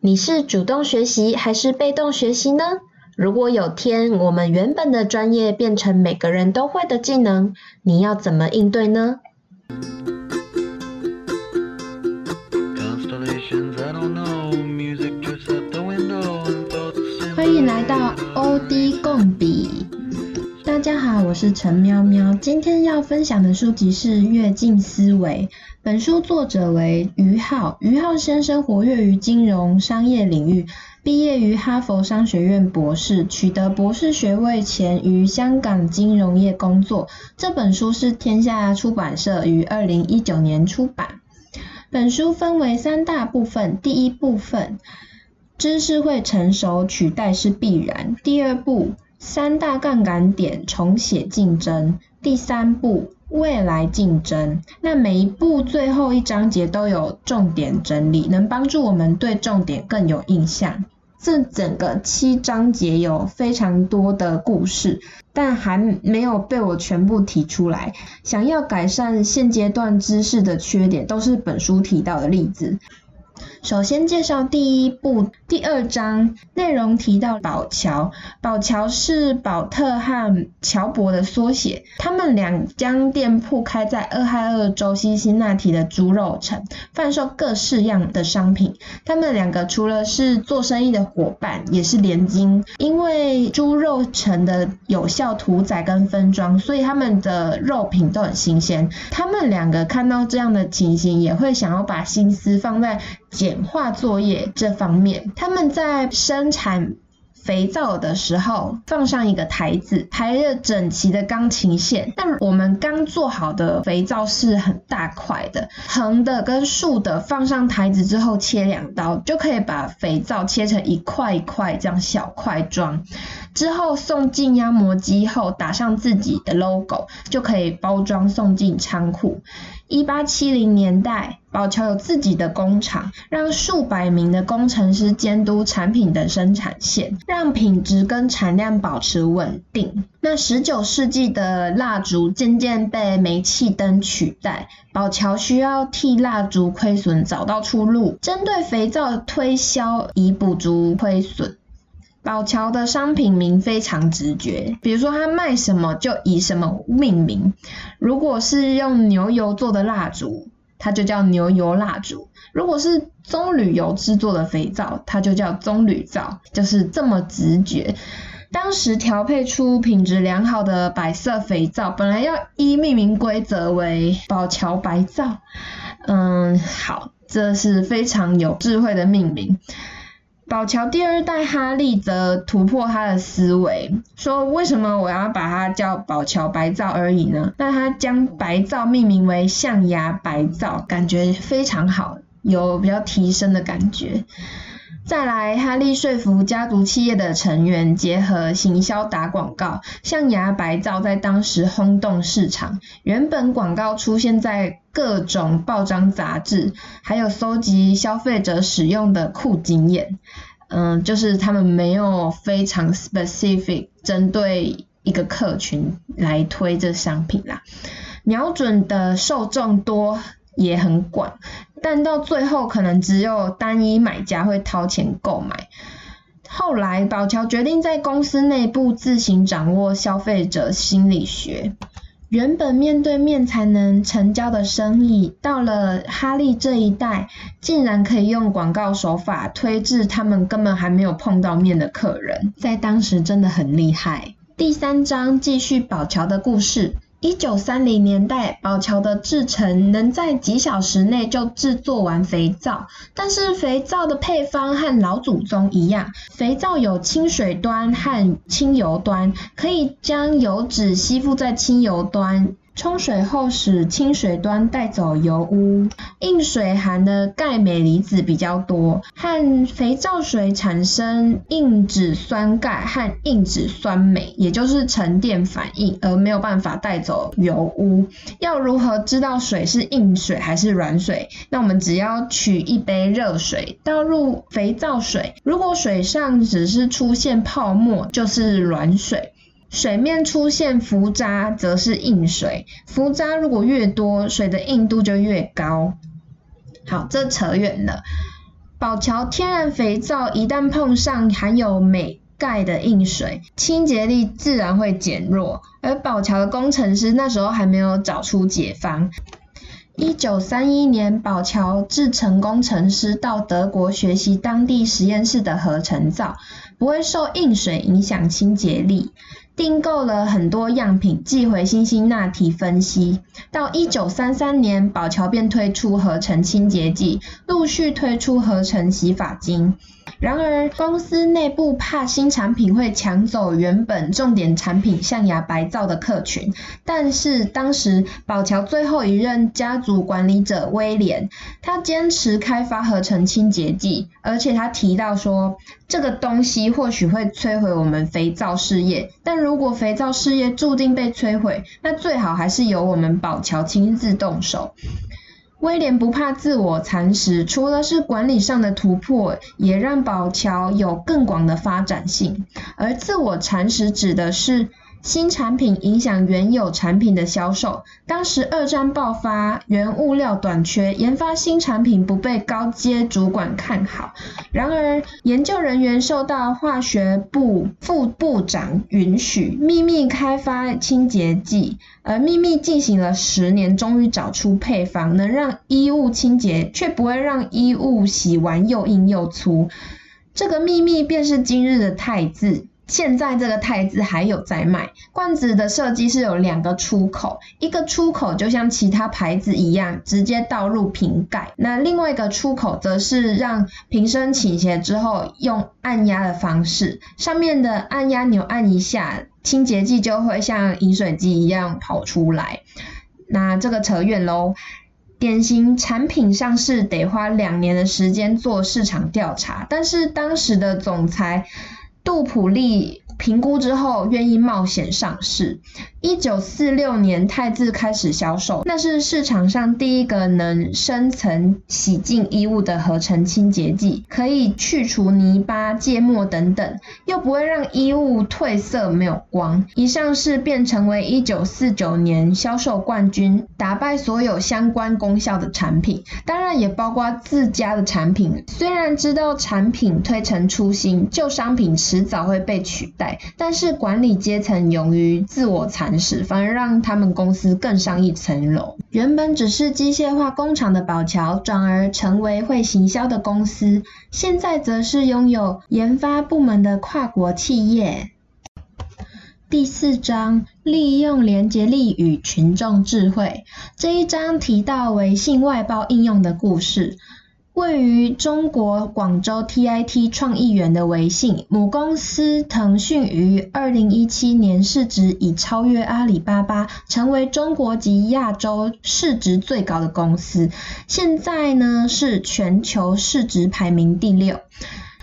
你是主动学习还是被动学习呢？如果有天我们原本的专业变成每个人都会的技能，你要怎么应对呢？欢迎来到 OD 共笔。大家好，我是陈喵喵。今天要分享的书籍是《跃进思维》。本书作者为余浩，余浩先生活跃于金融商业领域，毕业于哈佛商学院博士，取得博士学位前于香港金融业工作。这本书是天下出版社于二零一九年出版。本书分为三大部分，第一部分，知识会成熟，取代是必然；第二部，三大杠杆点重写竞争；第三步。未来竞争，那每一步最后一章节都有重点整理，能帮助我们对重点更有印象。这整个七章节有非常多的故事，但还没有被我全部提出来。想要改善现阶段知识的缺点，都是本书提到的例子。首先介绍第一部第二章，内容提到宝乔，宝乔是宝特和乔博的缩写，他们两将店铺开在俄亥俄州辛辛那提的猪肉城，贩售各式样的商品。他们两个除了是做生意的伙伴，也是连襟，因为猪肉城的有效屠宰跟分装，所以他们的肉品都很新鲜。他们两个看到这样的情形，也会想要把心思放在简化作业这方面，他们在生产肥皂的时候放上一个台子，排着整齐的钢琴线。但我们刚做好的肥皂是很大块的，横的跟竖的放上台子之后切两刀，就可以把肥皂切成一块一块这样小块装。之后送进压模机后，打上自己的 logo，就可以包装送进仓库。一八七零年代，宝侨有自己的工厂，让数百名的工程师监督产品的生产线，让品质跟产量保持稳定。那十九世纪的蜡烛渐渐被煤气灯取代，宝侨需要替蜡烛亏损找到出路，针对肥皂推销以补足亏损。宝侨的商品名非常直觉，比如说他卖什么就以什么命名。如果是用牛油做的蜡烛，它就叫牛油蜡烛；如果是棕榈油制作的肥皂，它就叫棕榈皂，就是这么直觉。当时调配出品质良好的白色肥皂，本来要依命名规则为宝桥白皂。嗯，好，这是非常有智慧的命名。宝乔第二代哈利则突破他的思维，说：“为什么我要把它叫宝乔白皂而已呢？”那他将白皂命名为象牙白皂，感觉非常好，有比较提升的感觉。再来，哈利说服家族企业的成员结合行销打广告，象牙白皂在当时轰动市场。原本广告出现在各种报章杂志，还有搜集消费者使用的酷经验。嗯，就是他们没有非常 specific 针对一个客群来推这商品啦，瞄准的受众多也很广。但到最后，可能只有单一买家会掏钱购买。后来，宝乔决定在公司内部自行掌握消费者心理学。原本面对面才能成交的生意，到了哈利这一代，竟然可以用广告手法推至他们根本还没有碰到面的客人，在当时真的很厉害。第三章继续宝乔的故事。一九三零年代，宝桥的制成能在几小时内就制作完肥皂，但是肥皂的配方和老祖宗一样，肥皂有清水端和清油端，可以将油脂吸附在清油端。冲水后使清水端带走油污，硬水含的钙镁离子比较多，和肥皂水产生硬脂酸钙和硬脂酸镁，也就是沉淀反应，而没有办法带走油污。要如何知道水是硬水还是软水？那我们只要取一杯热水，倒入肥皂水，如果水上只是出现泡沫，就是软水。水面出现浮渣，则是硬水。浮渣如果越多，水的硬度就越高。好，这扯远了。宝桥天然肥皂一旦碰上含有镁、钙的硬水，清洁力自然会减弱。而宝桥的工程师那时候还没有找出解方。一九三一年，宝桥制程工程师到德国学习当地实验室的合成皂，不会受硬水影响清洁力。订购了很多样品寄回辛辛那提分析。到一九三三年，宝桥便推出合成清洁剂，陆续推出合成洗发精。然而，公司内部怕新产品会抢走原本重点产品象牙白皂的客群。但是，当时宝桥最后一任家族管理者威廉，他坚持开发合成清洁剂，而且他提到说，这个东西或许会摧毁我们肥皂事业。但如果肥皂事业注定被摧毁，那最好还是由我们宝桥亲自动手。威廉不怕自我蚕食，除了是管理上的突破，也让宝桥有更广的发展性。而自我蚕食指的是，新产品影响原有产品的销售。当时二战爆发，原物料短缺，研发新产品不被高阶主管看好。然而，研究人员受到化学部副部长允许，秘密开发清洁剂。而秘密进行了十年，终于找出配方，能让衣物清洁，却不会让衣物洗完又硬又粗。这个秘密便是今日的汰渍。现在这个汰渍还有在卖，罐子的设计是有两个出口，一个出口就像其他牌子一样，直接倒入瓶盖，那另外一个出口则是让瓶身倾斜之后用按压的方式，上面的按压钮按一下，清洁剂就会像饮水机一样跑出来。那这个扯远喽，典型产品上市得花两年的时间做市场调查，但是当时的总裁。杜普利评估之后，愿意冒险上市。一九四六年，汰渍开始销售，那是市场上第一个能深层洗净衣物的合成清洁剂，可以去除泥巴、芥末等等，又不会让衣物褪色没有光。一上市便成为一九四九年销售冠军，打败所有相关功效的产品，当然也包括自家的产品。虽然知道产品推陈出新，旧商品迟早会被取代，但是管理阶层勇于自我残。反而让他们公司更上一层楼。原本只是机械化工厂的宝桥，转而成为会行销的公司，现在则是拥有研发部门的跨国企业。第四章，利用连结力与群众智慧。这一章提到微信外包应用的故事。位于中国广州 TIT 创意园的微信母公司腾讯于二零一七年市值已超越阿里巴巴，成为中国及亚洲市值最高的公司。现在呢，是全球市值排名第六。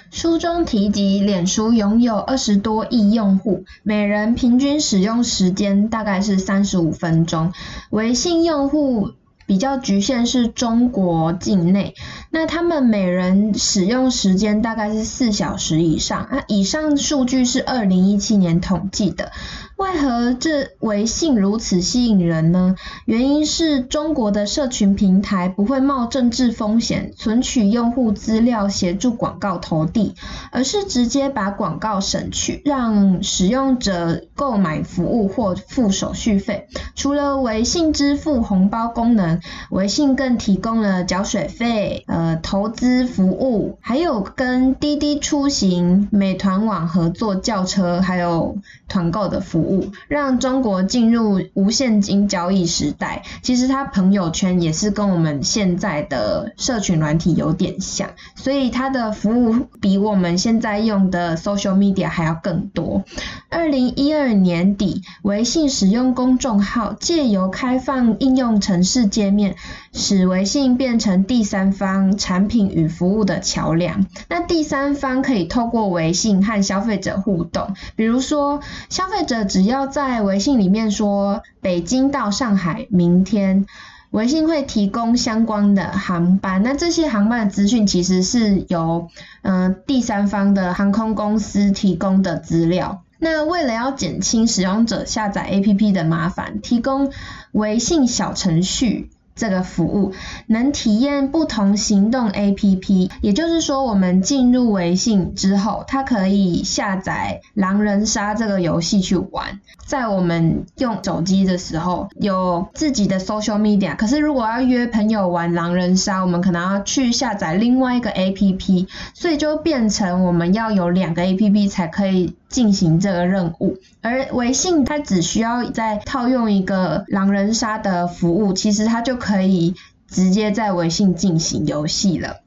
书中提及，脸书拥有二十多亿用户，每人平均使用时间大概是三十五分钟。微信用户。比较局限是中国境内，那他们每人使用时间大概是四小时以上。那以上数据是二零一七年统计的。为何这微信如此吸引人呢？原因是中国的社群平台不会冒政治风险存取用户资料协助广告投递，而是直接把广告省去，让使用者购买服务或付手续费。除了微信支付红包功能，微信更提供了缴水费、呃投资服务，还有跟滴滴出行、美团网合作叫车，还有团购的服务。让中国进入无现金交易时代。其实他朋友圈也是跟我们现在的社群软体有点像，所以他的服务比我们现在用的 social media 还要更多。二零一二年底，微信使用公众号借由开放应用程式界面，使微信变成第三方产品与服务的桥梁。那第三方可以透过微信和消费者互动，比如说消费者。只要在微信里面说北京到上海明天，微信会提供相关的航班。那这些航班的资讯其实是由嗯、第三方的航空公司提供的资料。那为了要减轻使用者下载 APP 的麻烦，提供微信小程序。这个服务，能体验不同行动 APP。也就是说，我们进入微信之后，它可以下载狼人杀这个游戏去玩。在我们用手机的时候，有自己的 social media，可是如果要约朋友玩狼人杀，我们可能要去下载另外一个 APP，所以就变成我们要有两个 APP 才可以进行这个任务。而微信它只需要再套用一个狼人杀的服务，其实它就可以直接在微信进行游戏了。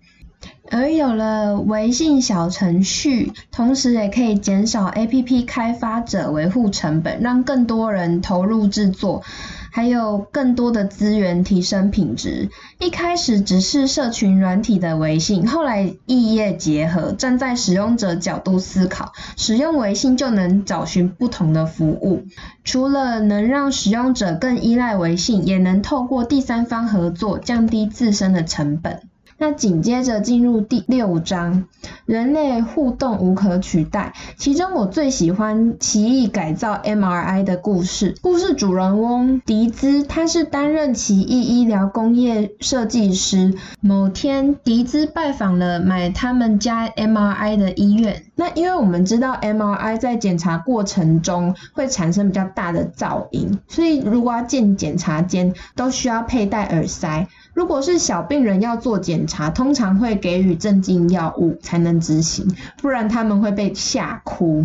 而有了微信小程序，同时也可以减少 APP 开发者维护成本，让更多人投入制作，还有更多的资源提升品质。一开始只是社群软体的微信，后来异业结合，站在使用者角度思考，使用微信就能找寻不同的服务。除了能让使用者更依赖微信，也能透过第三方合作降低自身的成本。那紧接着进入第六章，人类互动无可取代。其中我最喜欢奇异改造 MRI 的故事。故事主人翁迪兹，他是担任奇异医疗工业设计师。某天，迪兹拜访了买他们家 MRI 的医院。那因为我们知道 MRI 在检查过程中会产生比较大的噪音，所以如果要进检查间，都需要佩戴耳塞。如果是小病人要做检查，通常会给予镇静药物才能执行，不然他们会被吓哭。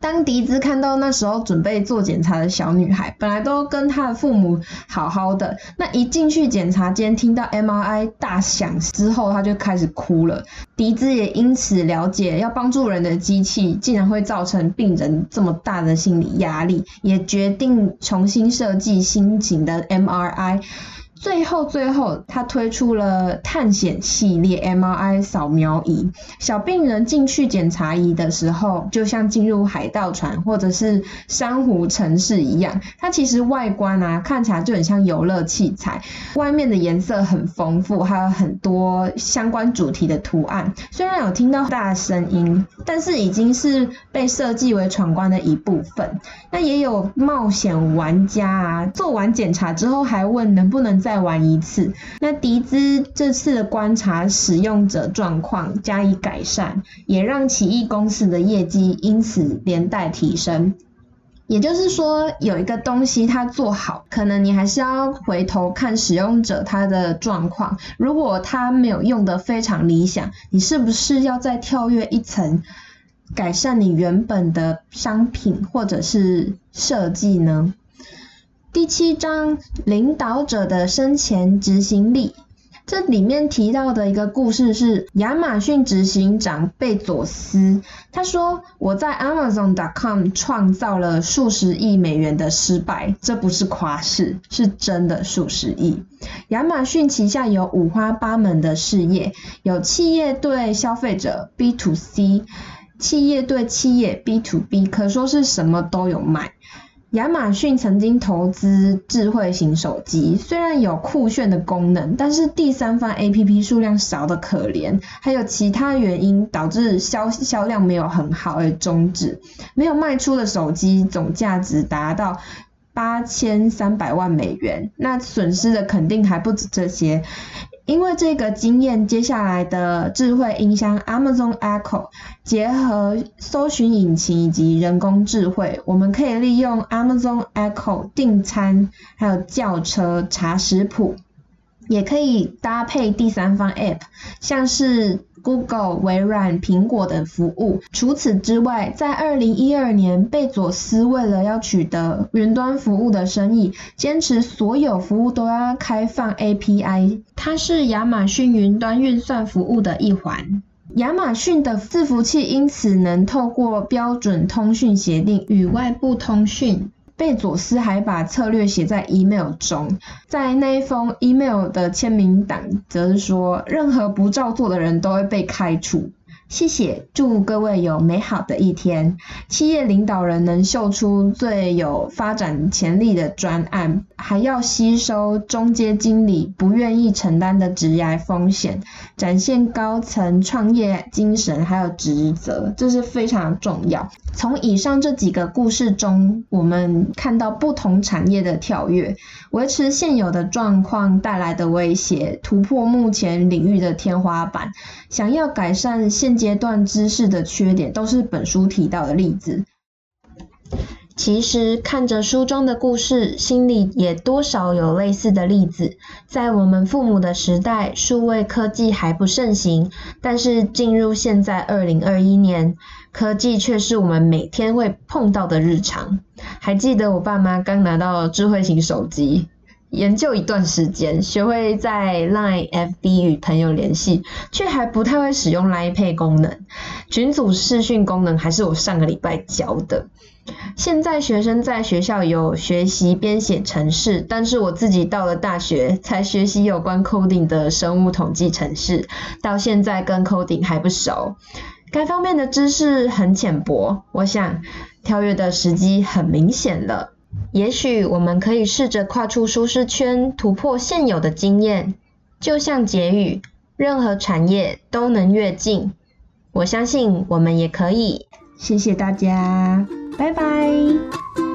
当迪兹看到那时候准备做检查的小女孩，本来都跟她的父母好好的，那一进去检查间听到 MRI 大响之后，他就开始哭了。迪兹也因此了解，要帮助人的机器竟然会造成病人这么大的心理压力，也决定重新设计新型的 MRI。最后，最后，他推出了探险系列 MRI 扫描仪。小病人进去检查仪的时候，就像进入海盗船或者是珊瑚城市一样。它其实外观啊，看起来就很像游乐器材，外面的颜色很丰富，还有很多相关主题的图案。虽然有听到大声音，但是已经是被设计为闯关的一部分。那也有冒险玩家啊，做完检查之后还问能不能在。再玩一次。那迪兹这次的观察使用者状况加以改善，也让奇异公司的业绩因此连带提升。也就是说，有一个东西它做好，可能你还是要回头看使用者他的状况。如果他没有用得非常理想，你是不是要再跳跃一层，改善你原本的商品或者是设计呢？第七章，领导者的生前执行力。这里面提到的一个故事是亚马逊执行长贝佐斯，他说：“我在 Amazon.com 创造了数十亿美元的失败，这不是夸饰，是真的数十亿。”亚马逊旗下有五花八门的事业，有企业对消费者 B to C，企业对企业 B to B，可说是什么都有卖。亚马逊曾经投资智慧型手机，虽然有酷炫的功能，但是第三方 APP 数量少得可怜，还有其他原因导致销销量没有很好而终止，没有卖出的手机总价值达到八千三百万美元，那损失的肯定还不止这些。因为这个经验，接下来的智慧音箱 Amazon Echo 结合搜寻引擎以及人工智慧，我们可以利用 Amazon Echo 订餐，还有叫车、查食谱，也可以搭配第三方 App，像是。Google、微软、苹果等服务。除此之外，在二零一二年，贝佐斯为了要取得云端服务的生意，坚持所有服务都要开放 API。它是亚马逊云端运算服务的一环。亚马逊的伺服器因此能透过标准通讯协定与外部通讯。贝佐斯还把策略写在 email 中，在那一封 email 的签名档则是说，任何不照做的人都会被开除。谢谢，祝各位有美好的一天。企业领导人能秀出最有发展潜力的专案，还要吸收中阶经理不愿意承担的职涯风险，展现高层创业精神还有职责，这是非常重要。从以上这几个故事中，我们看到不同产业的跳跃，维持现有的状况带来的威胁，突破目前领域的天花板，想要改善现阶段知识的缺点，都是本书提到的例子。其实看着书中的故事，心里也多少有类似的例子。在我们父母的时代，数位科技还不盛行，但是进入现在二零二一年，科技却是我们每天会碰到的日常。还记得我爸妈刚拿到智慧型手机，研究一段时间，学会在 Line、FB 与朋友联系，却还不太会使用 Line Pay 功能。群组视讯功能还是我上个礼拜教的。现在学生在学校有学习编写程式，但是我自己到了大学才学习有关 coding 的生物统计程式，到现在跟 coding 还不熟，该方面的知识很浅薄。我想跳跃的时机很明显了，也许我们可以试着跨出舒适圈，突破现有的经验。就像结语，任何产业都能跃进，我相信我们也可以。谢谢大家。拜拜。